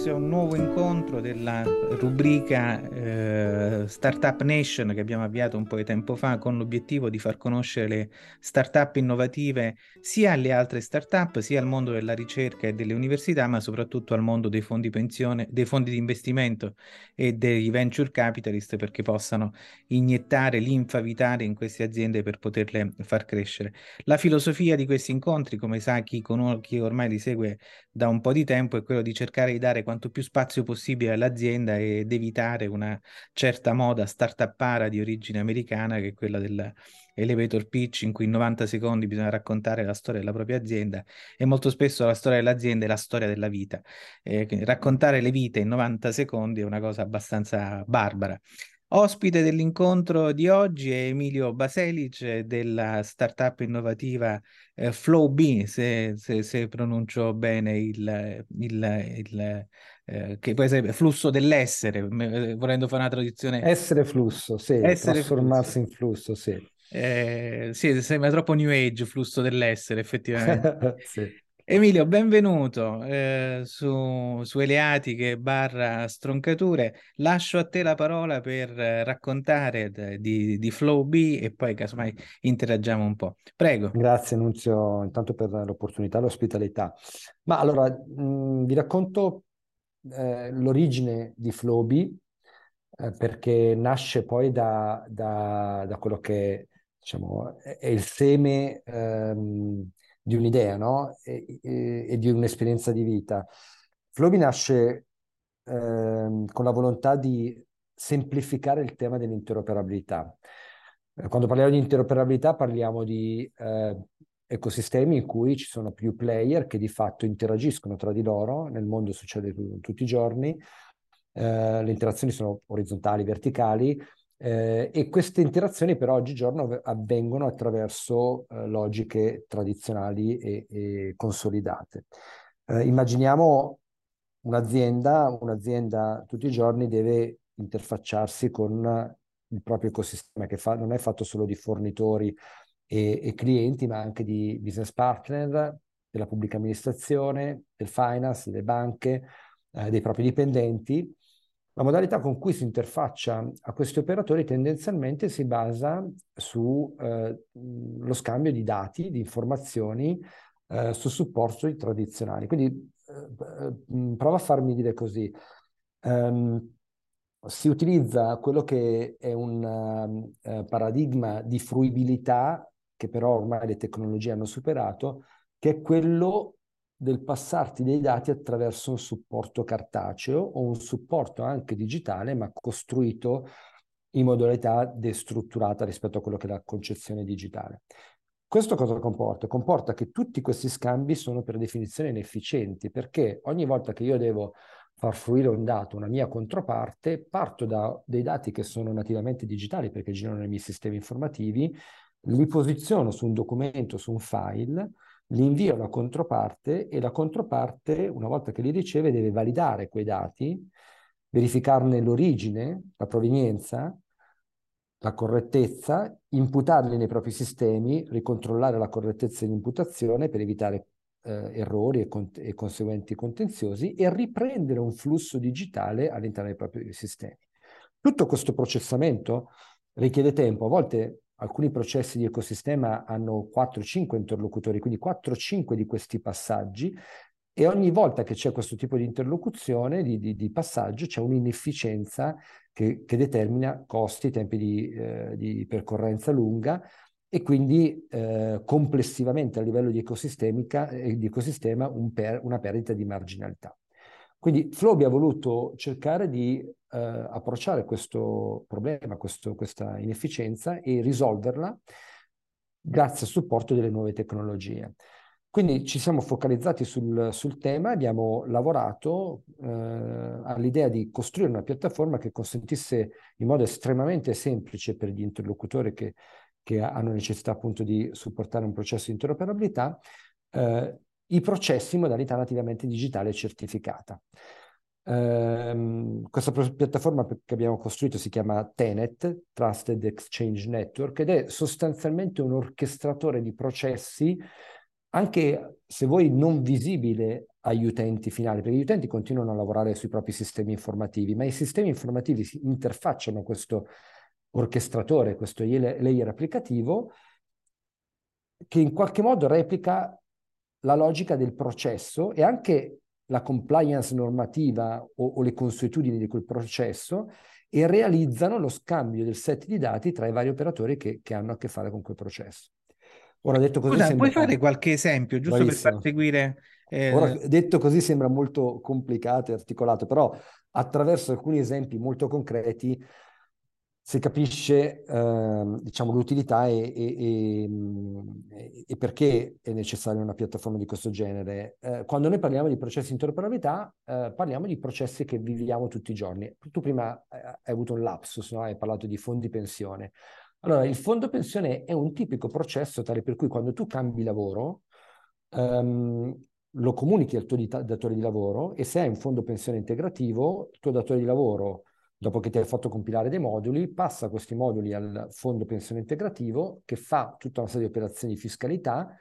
Questo è un nuovo incontro della rubrica eh, Startup Nation che abbiamo avviato un po' di tempo fa con l'obiettivo di far conoscere le startup innovative sia alle altre startup, sia al mondo della ricerca e delle università, ma soprattutto al mondo dei fondi pensione, dei fondi di investimento e dei venture capitalist perché possano iniettare linfa vitale in queste aziende per poterle far crescere. La filosofia di questi incontri, come sa chi, con- chi ormai li segue da un po' di tempo, è quello di cercare di dare quanto più spazio possibile all'azienda ed evitare una certa moda startuppara di origine americana che è quella dell'elevator pitch in cui in 90 secondi bisogna raccontare la storia della propria azienda e molto spesso la storia dell'azienda è la storia della vita. Eh, raccontare le vite in 90 secondi è una cosa abbastanza barbara. Ospite dell'incontro di oggi è Emilio Baselic della startup innovativa eh, FlowB, se, se, se, pronuncio bene il, il, il eh, che poi sarebbe flusso dell'essere, eh, volendo fare una traduzione. Essere flusso, sì, Essere trasformarsi flusso. in flusso, sì. Eh, sì, sembra troppo New Age, flusso dell'essere, effettivamente. sì. Emilio, benvenuto eh, su, su Eleatiche barra Stroncature. Lascio a te la parola per eh, raccontare di, di Flow B e poi casomai interagiamo un po'. Prego. Grazie Nunzio, intanto per l'opportunità e l'ospitalità. Ma allora, mh, vi racconto eh, l'origine di Flow B eh, perché nasce poi da, da, da quello che diciamo, è il seme... Ehm, di un'idea no? e, e, e, di un'esperienza di vita. Flobi nasce eh, con la volontà di semplificare il tema dell'interoperabilità. Eh, quando parliamo di interoperabilità parliamo di eh, ecosistemi in cui ci sono più player che di fatto interagiscono tra di loro, nel mondo succede tutti i giorni, eh, le interazioni sono orizzontali, verticali, eh, e queste interazioni però oggigiorno avvengono attraverso eh, logiche tradizionali e, e consolidate. Eh, immaginiamo un'azienda, un'azienda tutti i giorni deve interfacciarsi con il proprio ecosistema che fa, non è fatto solo di fornitori e, e clienti, ma anche di business partner, della pubblica amministrazione, del finance, delle banche, eh, dei propri dipendenti la modalità con cui si interfaccia a questi operatori tendenzialmente si basa sullo eh, scambio di dati, di informazioni eh, su supporti tradizionali. Quindi eh, prova a farmi dire così. Um, si utilizza quello che è un uh, paradigma di fruibilità che però ormai le tecnologie hanno superato, che è quello del passarti dei dati attraverso un supporto cartaceo o un supporto anche digitale, ma costruito in modalità destrutturata rispetto a quello che è la concezione digitale. Questo cosa comporta? Comporta che tutti questi scambi sono per definizione inefficienti, perché ogni volta che io devo far fruire un dato, una mia controparte, parto da dei dati che sono nativamente digitali perché girano nei miei sistemi informativi, li posiziono su un documento, su un file, li invia alla controparte e la controparte, una volta che li riceve, deve validare quei dati, verificarne l'origine, la provenienza, la correttezza, imputarli nei propri sistemi, ricontrollare la correttezza dell'imputazione per evitare eh, errori e, con- e conseguenti contenziosi e riprendere un flusso digitale all'interno dei propri sistemi. Tutto questo processamento richiede tempo, a volte alcuni processi di ecosistema hanno 4-5 interlocutori, quindi 4-5 di questi passaggi e ogni volta che c'è questo tipo di interlocuzione, di, di, di passaggio, c'è un'inefficienza che, che, determina costi, tempi di, eh, di percorrenza lunga e quindi eh, complessivamente a livello di, eh, di ecosistema un per, una perdita di marginalità. Quindi Flobi ha voluto cercare di eh, approcciare questo problema, questo, questa inefficienza e risolverla grazie al supporto delle nuove tecnologie. Quindi ci siamo focalizzati sul, sul tema, abbiamo lavorato eh, all'idea di costruire una piattaforma che consentisse in modo estremamente semplice per gli interlocutori che, che hanno necessità appunto di supportare un processo di interoperabilità, eh, i processi in modalità nativamente digitale certificata. Um, questa piattaforma che abbiamo costruito si chiama Tenet, Trusted Exchange Network, ed è sostanzialmente un orchestratore di processi anche se vuoi non visibile agli utenti finali, perché gli utenti continuano a lavorare sui propri sistemi informativi, ma i sistemi informativi si interfacciano questo orchestratore, questo layer applicativo, che in qualche modo replica la logica del processo e anche la compliance normativa o, o le consuetudini di quel processo e realizzano lo scambio del set di dati tra i vari operatori che, che hanno a che fare con quel processo. Ora detto così Scusa, sembra... puoi fare qualche esempio, giusto Bravissimo. per far seguire... Eh... Ora detto così sembra molto complicato e articolato, però attraverso alcuni esempi molto concreti si capisce eh, diciamo, l'utilità e, e, e, e, perché è necessaria una piattaforma di questo genere. Eh, quando noi parliamo di processi di interoperabilità, eh, parliamo di processi che viviamo tutti i giorni. Tu prima eh, hai avuto un lapsus, no? hai parlato di fondi pensione. Allora, il fondo pensione è un tipico processo tale per cui quando tu cambi lavoro, um, lo comunichi al tuo datore di lavoro e se hai un fondo pensione integrativo, il tuo datore di lavoro, dopo che ti hai fatto compilare dei moduli, passa questi moduli al fondo pensione integrativo che fa tutta una serie di operazioni di fiscalità,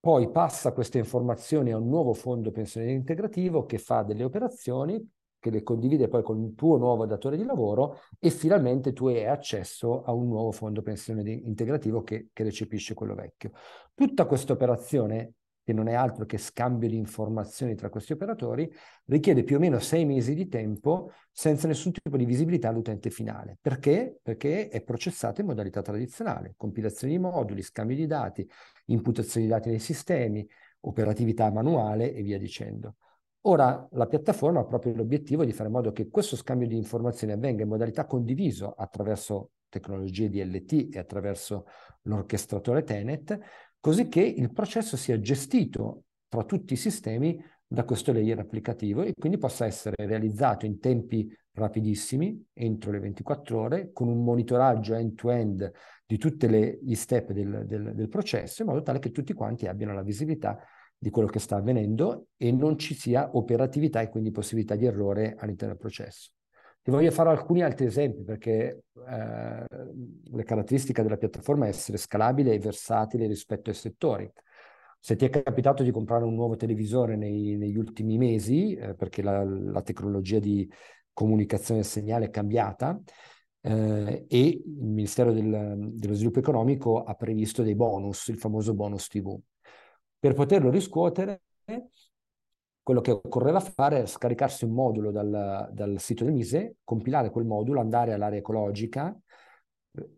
poi passa queste informazioni a un nuovo fondo pensione integrativo che fa delle operazioni, che le condivide poi con il tuo nuovo datore di lavoro e finalmente tu hai accesso a un nuovo fondo pensione integrativo che, che recepisce quello vecchio. Tutta questa operazione, che non è altro che scambio di informazioni tra questi operatori, richiede più o meno sei mesi di tempo senza nessun tipo di visibilità all'utente finale. Perché? Perché è processato in modalità tradizionale, compilazione di moduli, scambio di dati, imputazione di dati nei sistemi, operatività manuale e via dicendo. Ora la piattaforma ha proprio l'obiettivo di fare in modo che questo scambio di informazioni avvenga in modalità condiviso attraverso tecnologie DLT e attraverso l'orchestratore Tenet, così che il processo sia gestito tra tutti i sistemi da questo layer applicativo e quindi possa essere realizzato in tempi rapidissimi, entro le 24 ore, con un monitoraggio end-to-end di tutti gli step del, del, del processo, in modo tale che tutti quanti abbiano la visibilità di quello che sta avvenendo e non ci sia operatività e quindi possibilità di errore all'interno del processo. Ti voglio fare alcuni altri esempi perché eh, le caratteristiche della piattaforma è essere scalabile e versatile rispetto ai settori. Se ti è capitato di comprare un nuovo televisore nei, negli ultimi mesi, eh, perché la, la, tecnologia di comunicazione del segnale è cambiata, eh, e il Ministero del, dello Sviluppo Economico ha previsto dei bonus, il famoso bonus TV. Per poterlo riscuotere, quello che occorreva fare è scaricarsi un modulo dal, dal sito del Mise, compilare quel modulo, andare all'area ecologica,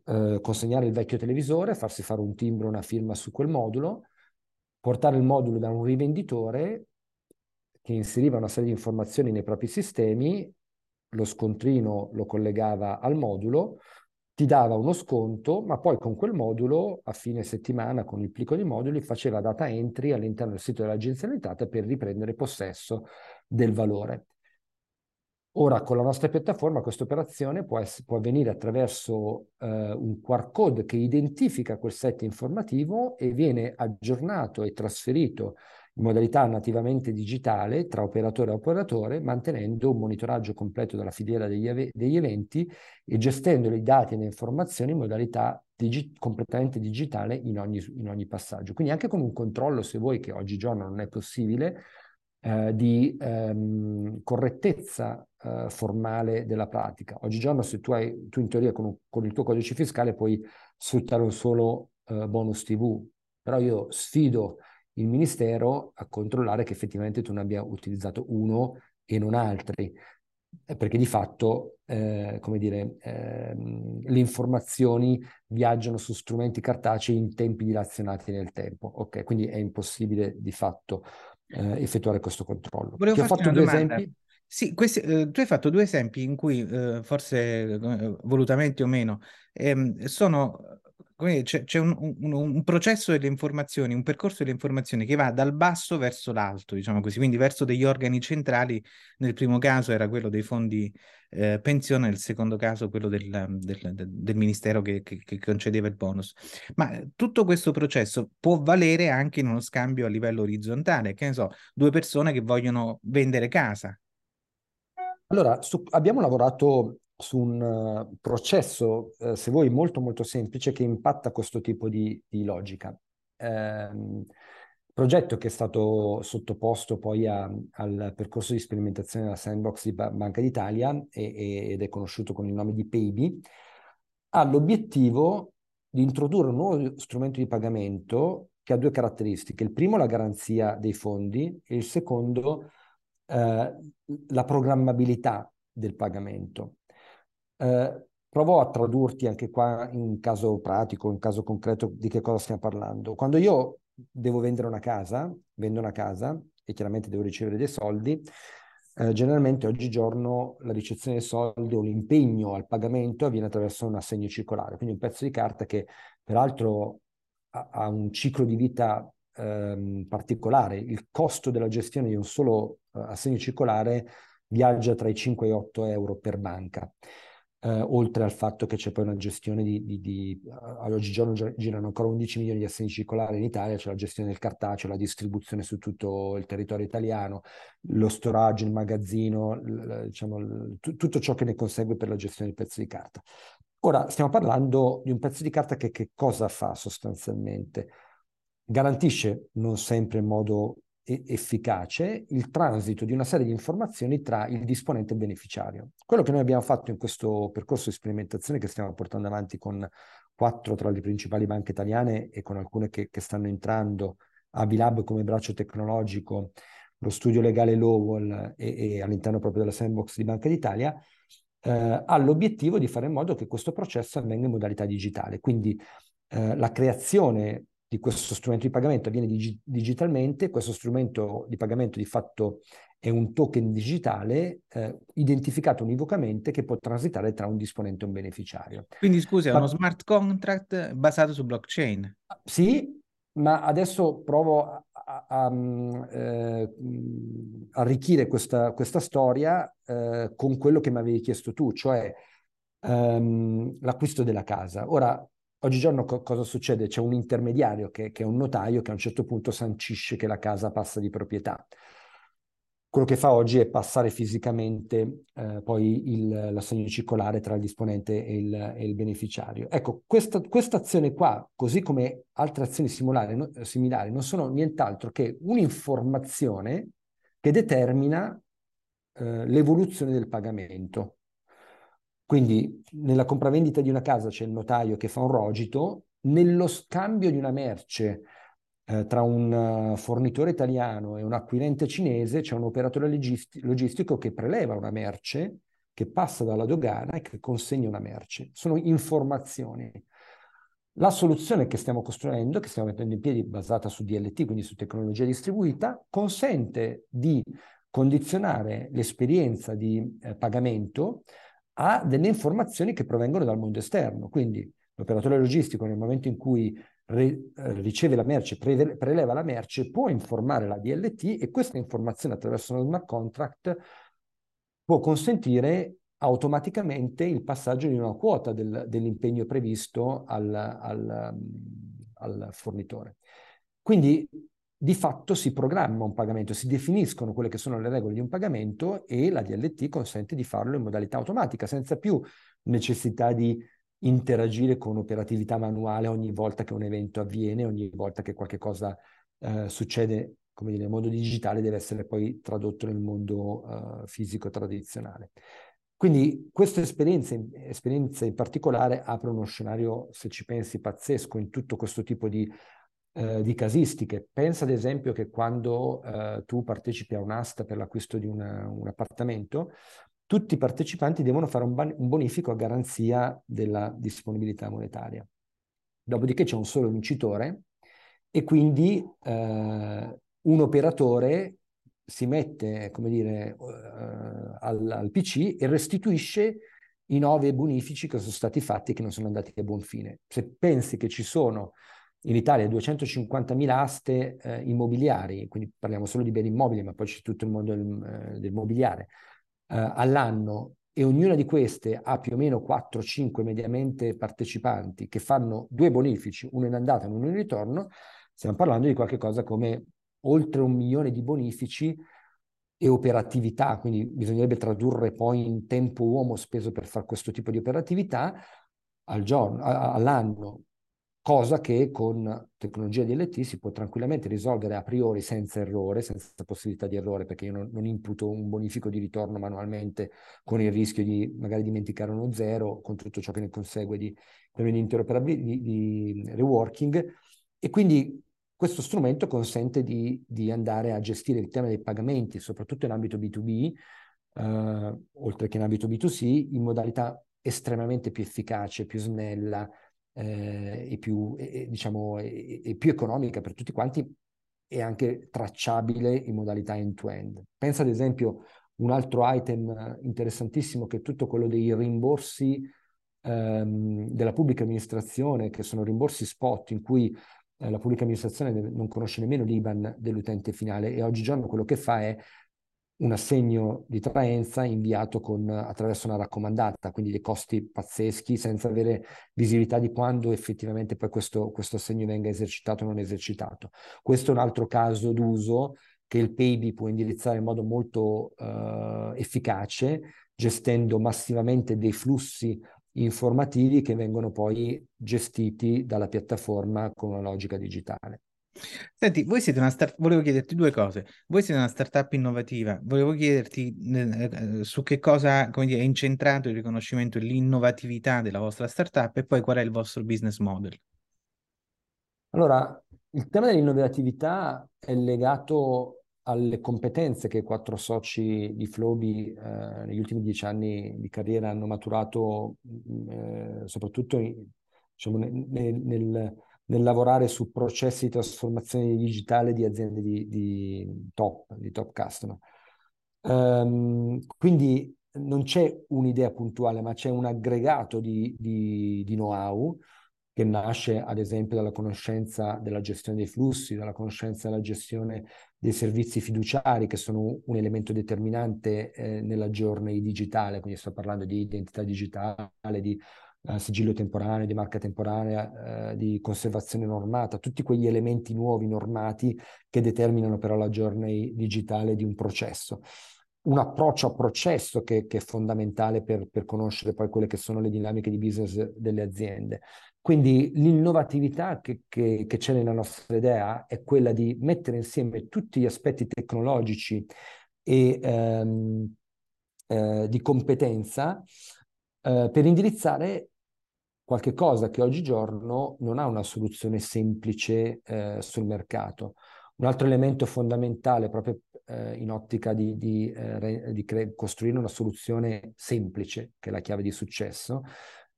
eh, consegnare il vecchio televisore, farsi fare un timbro, una firma su quel modulo, portare il modulo da un rivenditore che inseriva una serie di informazioni nei propri sistemi, lo scontrino lo collegava al modulo, ti dava uno sconto, ma poi con quel modulo a fine settimana, con il plico di moduli, faceva data entry all'interno del sito dell'agenzia dell'entrata per riprendere possesso del valore. Ora con la nostra piattaforma questa operazione può, essere, può avvenire attraverso eh, un QR code che identifica quel set informativo e viene aggiornato e trasferito in modalità nativamente digitale tra operatore e operatore, mantenendo un monitoraggio completo della filiera degli, degli eventi e gestendo i dati e le informazioni in modalità digi completamente digitale in ogni, in ogni passaggio. Quindi anche con un controllo, se vuoi, che oggigiorno non è possibile, eh, di ehm, correttezza eh, formale della pratica. Oggigiorno se tu hai, tu in teoria con, con, il tuo codice fiscale puoi sfruttare un solo uh, bonus TV, però io sfido il Ministero a controllare che effettivamente tu ne abbia utilizzato uno e non altri, eh, perché di fatto, eh, come dire, eh, le informazioni viaggiano su strumenti cartacei in tempi dilazionati nel tempo, ok? Quindi è impossibile di fatto eh, effettuare questo controllo. Volevo Ti ho fatto due domanda. esempi. Sì, questi, eh, tu hai fatto due esempi in cui, eh, forse eh, volutamente o meno, ehm, sono c'è, c'è un, un, un, processo delle informazioni, un percorso delle informazioni che va dal basso verso l'alto, diciamo così, quindi verso degli organi centrali. Nel primo caso era quello dei fondi eh, pensione, nel secondo caso quello del, del, del ministero che, che, che, concedeva il bonus. Ma tutto questo processo può valere anche in uno scambio a livello orizzontale, che ne so, due persone che vogliono vendere casa. Allora, su, abbiamo lavorato su un uh, processo, uh, se vuoi, molto molto semplice che impatta questo tipo di, di logica. Eh, progetto che è stato sottoposto poi a, al percorso di sperimentazione della sandbox di Banca d'Italia e, ed è conosciuto con il nome di Paybi, ha l'obiettivo di introdurre un nuovo strumento di pagamento che ha due caratteristiche. Il primo la garanzia dei fondi e il secondo eh, la programmabilità del pagamento. Eh, provo a tradurti anche qua in caso pratico, in caso concreto di che cosa stiamo parlando. Quando io devo vendere una casa, vendo una casa e chiaramente devo ricevere dei soldi, eh, generalmente oggigiorno la ricezione dei soldi o l'impegno al pagamento avviene attraverso un assegno circolare, quindi un pezzo di carta che peraltro ha, ha un ciclo di vita ehm, particolare. Il costo della gestione di un solo eh, assegno circolare viaggia tra i 5 e i 8 euro per banca eh, oltre al fatto che c'è poi una gestione di, di, di uh, oggigiorno girano ancora 11 milioni di assegni circolari in Italia, c'è la gestione del cartaceo, la distribuzione su tutto il territorio italiano, lo storage, il magazzino, l, diciamo, t- tutto ciò che ne consegue per la gestione del pezzo di carta. Ora, stiamo parlando di un pezzo di carta che, che cosa fa sostanzialmente? Garantisce non sempre in modo efficace il transito di una serie di informazioni tra il disponente e il beneficiario. Quello che noi abbiamo fatto in questo percorso di sperimentazione che stiamo portando avanti con quattro tra le principali banche italiane e con alcune che, che stanno entrando, Abilab come braccio tecnologico, lo studio legale Lowell e, e all'interno proprio della sandbox di Banca d'Italia, eh, ha l'obiettivo di fare in modo che questo processo avvenga in modalità digitale. Quindi eh, la creazione di questo strumento di pagamento avviene dig- digitalmente, questo strumento di pagamento di fatto è un token digitale eh, identificato univocamente che può transitare tra un disponente e un beneficiario. Quindi scusa, è uno smart contract basato su blockchain? Sì, ma adesso provo a, a, a eh, arricchire questa, questa storia eh, con quello che mi avevi chiesto tu, cioè ehm, l'acquisto della casa. Ora, Oggigiorno co- cosa succede? C'è un intermediario che, che, è un notaio che a un certo punto sancisce che la casa passa di proprietà. Quello che fa oggi è passare fisicamente eh, poi il, l'assegno circolare tra il disponente e il, e il beneficiario. Ecco, questa, azione qua, così come altre azioni similari, no, similari, non sono nient'altro che un'informazione che determina eh, l'evoluzione del pagamento. Quindi nella compravendita di una casa c'è il notaio che fa un rogito, nello scambio di una merce eh, tra un uh, fornitore italiano e un acquirente cinese c'è un operatore logisti- logistico che preleva una merce, che passa dalla dogana e che consegna una merce. Sono informazioni. La soluzione che stiamo costruendo, che stiamo mettendo in piedi basata su DLT, quindi su tecnologia distribuita, consente di condizionare l'esperienza di eh, pagamento ha delle informazioni che provengono dal mondo esterno. Quindi l'operatore logistico nel momento in cui re, eh, riceve la merce, pre, preleva la merce, può informare la DLT e questa informazione attraverso uno smart contract può consentire automaticamente il passaggio di una quota del, dell'impegno previsto al, al, al fornitore. Quindi di fatto si programma un pagamento, si definiscono quelle che sono le regole di un pagamento e la DLT consente di farlo in modalità automatica, senza più necessità di interagire con operatività manuale ogni volta che un evento avviene, ogni volta che qualche cosa eh, succede, come dire, nel mondo digitale deve essere poi tradotto nel mondo uh, fisico tradizionale. Quindi queste esperienze, esperienze in particolare aprono uno scenario, se ci pensi, pazzesco in tutto questo tipo di, eh, di casistiche. Pensa ad esempio che quando eh, tu partecipi a un'asta per l'acquisto di una, un appartamento, tutti i partecipanti devono fare un, ban- un bonifico a garanzia della disponibilità monetaria. Dopodiché c'è un solo vincitore e quindi eh, un operatore si mette, come dire, uh, al, al, PC e restituisce i nove bonifici che sono stati fatti e che non sono andati a buon fine. Se pensi che ci sono in Italia 250.000 aste eh, immobiliari, quindi parliamo solo di beni immobili, ma poi c'è tutto il mondo del, del mobiliare, eh, all'anno. E ognuna di queste ha più o meno 4-5 mediamente partecipanti che fanno due bonifici, uno in andata e uno in ritorno, stiamo parlando di qualcosa come oltre un milione di bonifici e operatività, quindi bisognerebbe tradurre poi in tempo uomo speso per fare questo tipo di operatività al giorno, all'anno, cosa che con tecnologia DLT si può tranquillamente risolvere a priori senza errore, senza possibilità di errore, perché io non, non imputo un bonifico di ritorno manualmente con il rischio di magari dimenticare uno zero, con tutto ciò che ne consegue di, di di, di reworking, e quindi questo strumento consente di, di, andare a gestire il tema dei pagamenti, soprattutto in ambito B2B, eh, oltre che in ambito B2C, in modalità estremamente più efficace, più snella eh, e, più, e, diciamo, e, e più economica per tutti quanti e anche tracciabile in modalità end-to-end. Pensa ad esempio un altro item interessantissimo che è tutto quello dei rimborsi ehm, della pubblica amministrazione, che sono rimborsi spot in cui eh, la pubblica amministrazione non conosce nemmeno l'IBAN dell'utente finale e oggigiorno quello che fa è un assegno di traenza inviato con, attraverso una raccomandata, quindi dei costi pazzeschi senza avere visibilità di quando effettivamente poi questo, questo assegno venga esercitato o non esercitato. Questo è un altro caso d'uso che il PayB può indirizzare in modo molto uh, efficace, gestendo massivamente dei flussi informativi che vengono poi gestiti dalla piattaforma con una logica digitale. Senti, voi siete una start... volevo chiederti due cose. Voi siete una startup innovativa. Volevo chiederti eh, eh, su che cosa dire, è incentrato il riconoscimento e l'innovatività della vostra startup e poi qual è il vostro business model. Allora, il tema dell'innovatività è legato alle competenze che i quattro soci di Flobi eh, negli ultimi dieci anni di carriera hanno maturato, mm, eh, soprattutto in, diciamo, nel, nel, nel, lavorare su processi di trasformazione digitale di aziende di, di top, di top customer. Um, quindi non c'è un'idea puntuale, ma c'è un aggregato di, di, di know-how che nasce ad esempio dalla conoscenza della gestione dei flussi, dalla conoscenza della gestione dei servizi fiduciari, che sono un elemento determinante eh, nella journey digitale, quindi sto parlando di identità digitale, di uh, sigillo temporaneo, di marca temporanea, uh, di conservazione normata, tutti quegli elementi nuovi normati che determinano però la journey digitale di un processo un approccio a processo che, che è fondamentale per, per, conoscere poi quelle che sono le dinamiche di business delle aziende. Quindi l'innovatività che, che, che, c'è nella nostra idea è quella di mettere insieme tutti gli aspetti tecnologici e ehm, eh, di competenza eh, per indirizzare qualche cosa che oggigiorno non ha una soluzione semplice eh, sul mercato. Un altro elemento fondamentale proprio eh, in ottica di, di, eh, di cre- costruire una soluzione semplice, che è la chiave di successo,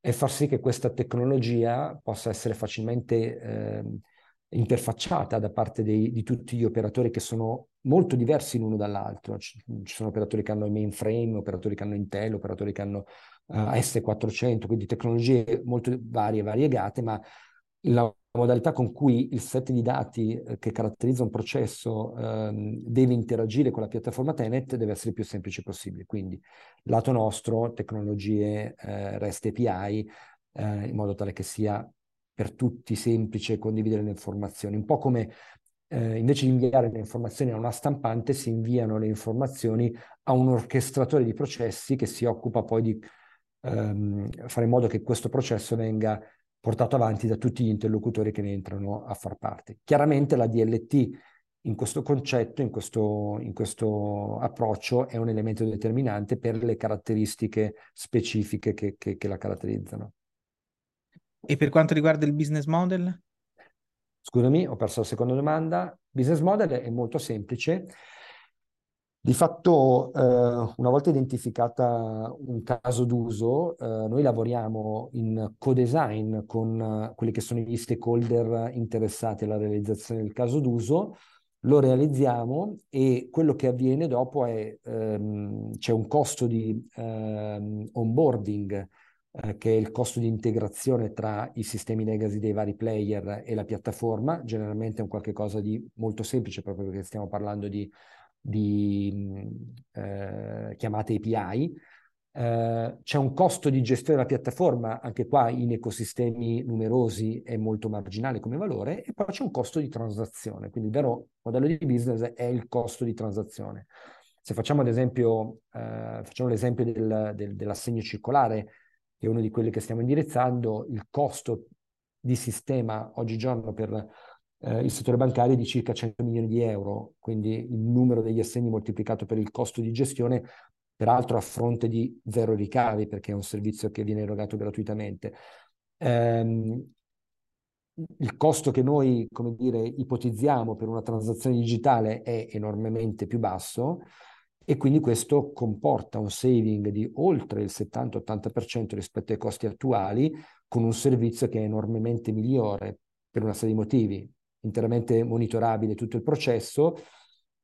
e far sì che questa tecnologia possa essere facilmente eh, interfacciata da parte dei, di tutti gli operatori che sono molto diversi l'uno dall'altro. Ci, ci, sono operatori che hanno i mainframe, operatori che hanno Intel, operatori che hanno uh, eh, S400, quindi tecnologie molto varie, variegate, ma la modalità con cui il set di dati eh, che caratterizza un processo ehm, deve interagire con la piattaforma Tenet deve essere il più semplice possibile. Quindi, lato nostro, tecnologie eh, REST API, eh, in modo tale che sia per tutti semplice condividere le informazioni. Un po' come eh, invece di inviare le informazioni a una stampante, si inviano le informazioni a un orchestratore di processi che si occupa poi di ehm, fare in modo che questo processo venga portato avanti da tutti gli interlocutori che ne entrano a far parte. Chiaramente la DLT in questo concetto, in questo, in questo approccio è un elemento determinante per le caratteristiche specifiche che, che, che la caratterizzano. E per quanto riguarda il business model? Scusami, ho perso la seconda domanda. Business model è molto semplice. Di fatto, eh, una volta identificata un caso d'uso, eh, noi lavoriamo in co-design con uh, quelli che sono gli stakeholder interessati alla realizzazione del caso d'uso, lo realizziamo e quello che avviene dopo è ehm, c'è un costo di ehm, onboarding eh, che è il costo di integrazione tra i sistemi legacy dei vari player e la piattaforma, generalmente è un qualche cosa di molto semplice proprio perché stiamo parlando di, di eh, chiamate API. Eh, c'è un costo di gestione della piattaforma, anche qua in ecosistemi numerosi è molto marginale come valore, e poi c'è un costo di transazione, quindi il vero modello di business è il costo di transazione. Se facciamo ad esempio, eh, facciamo l'esempio del, del, dell'assegno circolare, che è uno di quelli che stiamo indirizzando, il costo di sistema oggigiorno per eh, il settore bancario è di circa 100 milioni di euro, quindi il numero degli assegni moltiplicato per il costo di gestione, peraltro a fronte di zero ricavi, perché è un servizio che viene erogato gratuitamente. Ehm, il costo che noi, come dire, ipotizziamo per una transazione digitale è enormemente più basso, e quindi questo comporta un saving di oltre il 70-80% rispetto ai costi attuali con un servizio che è enormemente migliore per una serie di motivi, interamente monitorabile tutto il processo,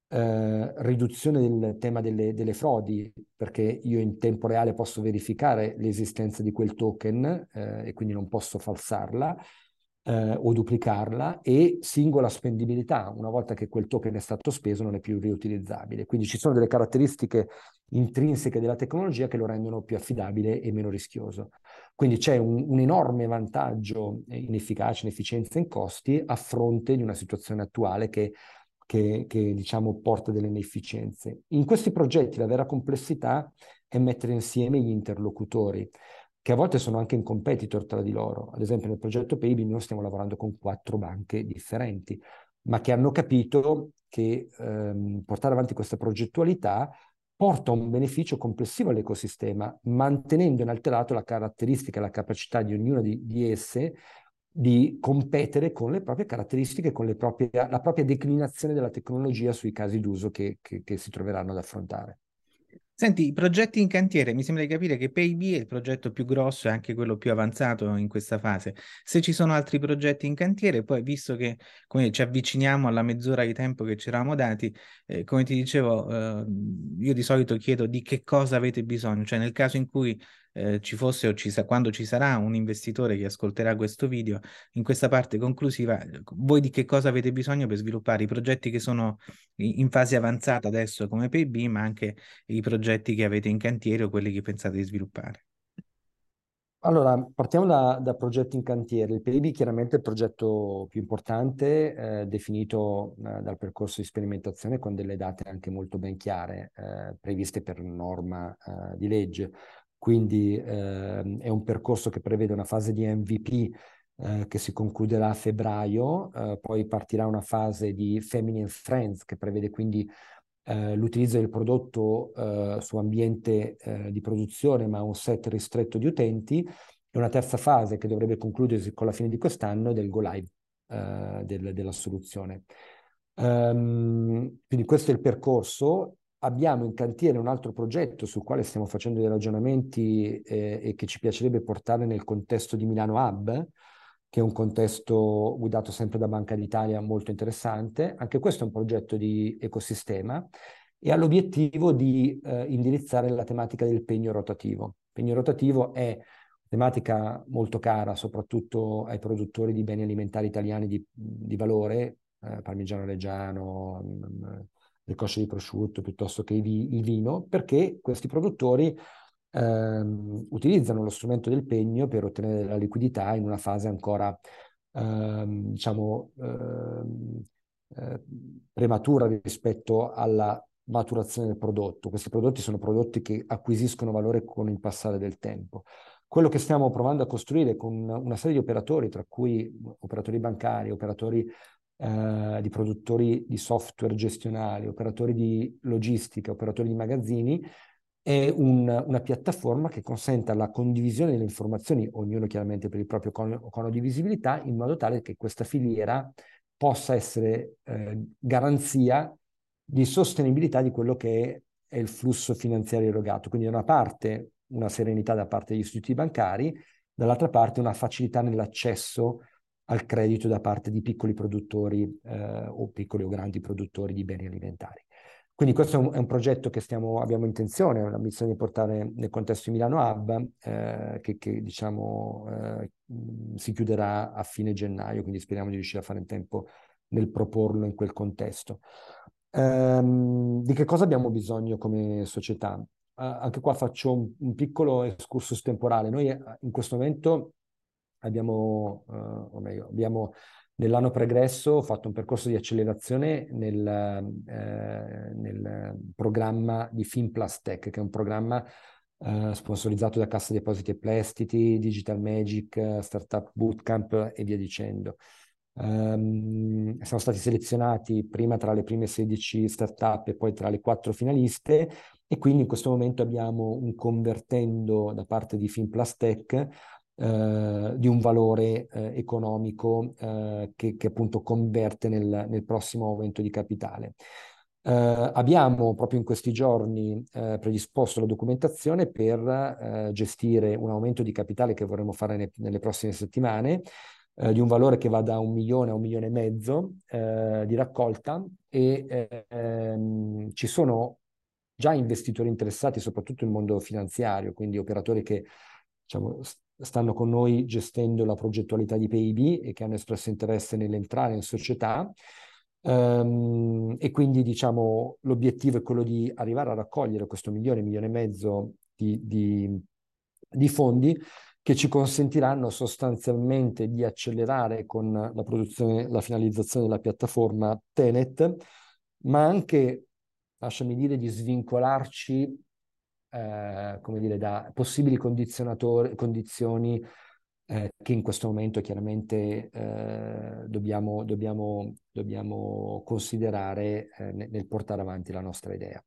eh, riduzione del tema delle, delle, frodi, perché io in tempo reale posso verificare l'esistenza di quel token eh, e quindi non posso falsarla, eh, o duplicarla e singola spendibilità, una volta che quel token è stato speso non è più riutilizzabile. Quindi ci sono delle caratteristiche intrinseche della tecnologia che lo rendono più affidabile e meno rischioso. Quindi c'è un, un enorme vantaggio in efficacia, in efficienza e in costi a fronte di una situazione attuale che che, che, diciamo porta delle inefficienze. In questi progetti la vera complessità è mettere insieme gli interlocutori che a volte sono anche in competitor tra di loro. Ad esempio nel progetto Paybi noi stiamo lavorando con quattro banche differenti, ma che hanno capito che ehm, portare avanti questa progettualità porta un beneficio complessivo all'ecosistema, mantenendo inalterato la caratteristica la capacità di ognuna di, di esse di competere con le proprie caratteristiche, con proprie, la propria declinazione della tecnologia sui casi d'uso che, che, che si troveranno ad affrontare. Senti, i progetti in cantiere, mi sembra di capire che PayB è il progetto più grosso e anche quello più avanzato in questa fase. Se ci sono altri progetti in cantiere, poi visto che come ci avviciniamo alla mezz'ora di tempo che ci eravamo dati, eh, come ti dicevo, eh, io di solito chiedo di che cosa avete bisogno, cioè nel caso in cui eh, ci fosse o ci sa- quando ci sarà un investitore che ascolterà questo video, in questa parte conclusiva, voi di che cosa avete bisogno per sviluppare i progetti che sono in fase avanzata adesso come PIB, ma anche i progetti che avete in cantiere o quelli che pensate di sviluppare? Allora, partiamo da, da, progetti in cantiere. Il PIB chiaramente è il progetto più importante, eh, definito eh, dal percorso di sperimentazione con delle date anche molto ben chiare, eh, previste per norma eh, di legge. Quindi eh, è un percorso che prevede una fase di MVP eh, che si concluderà a febbraio, eh, poi partirà una fase di and Friends che prevede quindi eh, l'utilizzo del prodotto eh, su ambiente eh, di produzione ma un set ristretto di utenti e una terza fase che dovrebbe concludersi con la fine di quest'anno del go live del, della soluzione. Um, quindi questo è il percorso abbiamo in cantiere un altro progetto sul quale stiamo facendo dei ragionamenti eh, e che ci piacerebbe portare nel contesto di Milano Hub, che è un contesto guidato sempre da Banca d'Italia molto interessante. Anche questo è un progetto di ecosistema e ha l'obiettivo di eh, indirizzare la tematica del pegno rotativo. Il pegno rotativo è tematica molto cara soprattutto ai produttori di beni alimentari italiani di, di valore, eh, parmigiano reggiano, mh, mm, le cosce di prosciutto piuttosto che il, vino, perché questi produttori ehm, utilizzano lo strumento del pegno per ottenere la liquidità in una fase ancora, ehm, diciamo, ehm, eh, prematura rispetto alla maturazione del prodotto. Questi prodotti sono prodotti che acquisiscono valore con il passare del tempo. Quello che stiamo provando a costruire con una serie di operatori, tra cui operatori bancari, operatori eh, di produttori di software gestionali, operatori di logistica, operatori di magazzini, è un, una piattaforma che consenta la condivisione delle informazioni, ognuno chiaramente per il proprio cono, cono di visibilità, in modo tale che questa filiera possa essere eh, garanzia di sostenibilità di quello che è, è il flusso finanziario erogato. Quindi da una parte una serenità da parte degli istituti bancari, dall'altra parte una facilità nell'accesso al credito da parte di piccoli produttori eh, o piccoli o grandi produttori di beni alimentari. Quindi questo è un, è un progetto che stiamo, abbiamo intenzione, l'ambizione di portare nel contesto di Milano Hub, eh, che, che, diciamo eh, si chiuderà a fine gennaio, quindi speriamo di riuscire a fare in tempo nel proporlo in quel contesto. Um, di che cosa abbiamo bisogno come società? Anche qua faccio un, un, piccolo excursus temporale. Noi uh, in questo momento abbiamo, uh, o meglio, abbiamo nell'anno pregresso fatto un percorso di accelerazione nel, eh, nel programma di FinPlus Tech, che è un programma eh, sponsorizzato da Cassa Depositi e Prestiti, Digital Magic, Startup Bootcamp e via dicendo. Um, siamo stati selezionati prima tra le prime 16 startup e poi tra le quattro finaliste e quindi in questo momento abbiamo un convertendo da parte di FinPlus Tech eh, di un valore eh, economico eh, che, che, appunto converte nel, nel, prossimo aumento di capitale. Eh, abbiamo proprio in questi giorni eh, predisposto la documentazione per eh, gestire un aumento di capitale che vorremmo fare ne, nelle prossime settimane di un valore che va da un milione a un milione e mezzo di raccolta e ehm, ci sono già investitori interessati, soprattutto nel mondo finanziario, quindi operatori che diciamo, stanno con noi gestendo la progettualità di PIB e che hanno espresso interesse nell'entrare in società. Um, e quindi diciamo l'obiettivo è quello di arrivare a raccogliere questo milione, milione e mezzo di, di, di fondi che ci consentiranno sostanzialmente di accelerare con la produzione, la finalizzazione della piattaforma Tenet, ma anche, lasciami dire, di svincolarci eh, come dire, da possibili condizioni eh, che in questo momento chiaramente eh, dobbiamo, dobbiamo, dobbiamo, considerare eh, nel, nel portare avanti la nostra idea.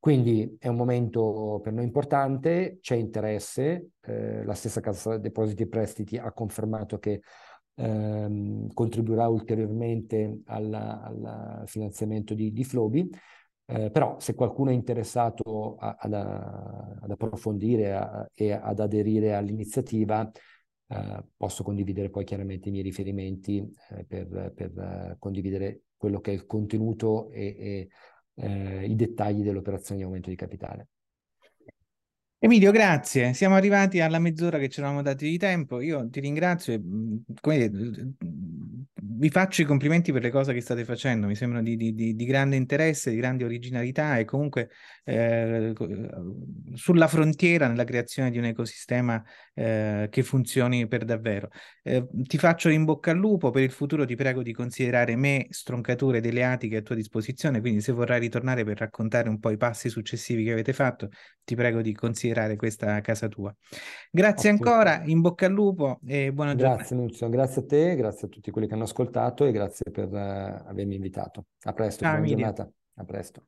Quindi è un momento per noi importante, c'è interesse, eh, la stessa Cassa Depositi e Prestiti ha confermato che ehm, contribuirà ulteriormente al, al finanziamento di, di Flobi eh, però se qualcuno è interessato a, ad, ad, approfondire a, e ad aderire all'iniziativa, eh, posso condividere poi chiaramente i miei riferimenti eh, per, per condividere quello che è il contenuto e, e eh, i dettagli dell'operazione di aumento di capitale. Emilio, grazie. Siamo arrivati alla mezz'ora che ci eravamo dati di tempo. Io ti ringrazio e come dire, vi faccio i complimenti per le cose che state facendo. Mi sembrano di, di, di grande interesse, di grande originalità e comunque eh, sulla frontiera nella creazione di un ecosistema eh, che funzioni per davvero. Eh, ti faccio in bocca al lupo. Per il futuro ti prego di considerare me stroncature delle atiche a tua disposizione. Quindi se vorrai ritornare per raccontare un po' i passi successivi che avete fatto, ti prego di considerare questa casa tua. Grazie ancora, in bocca al lupo e buona grazie, giornata. Grazie Nunzio, grazie a te, grazie a tutti quelli che hanno ascoltato e grazie per uh, avermi invitato. A presto, Ciao, buona Emilio. giornata. A presto.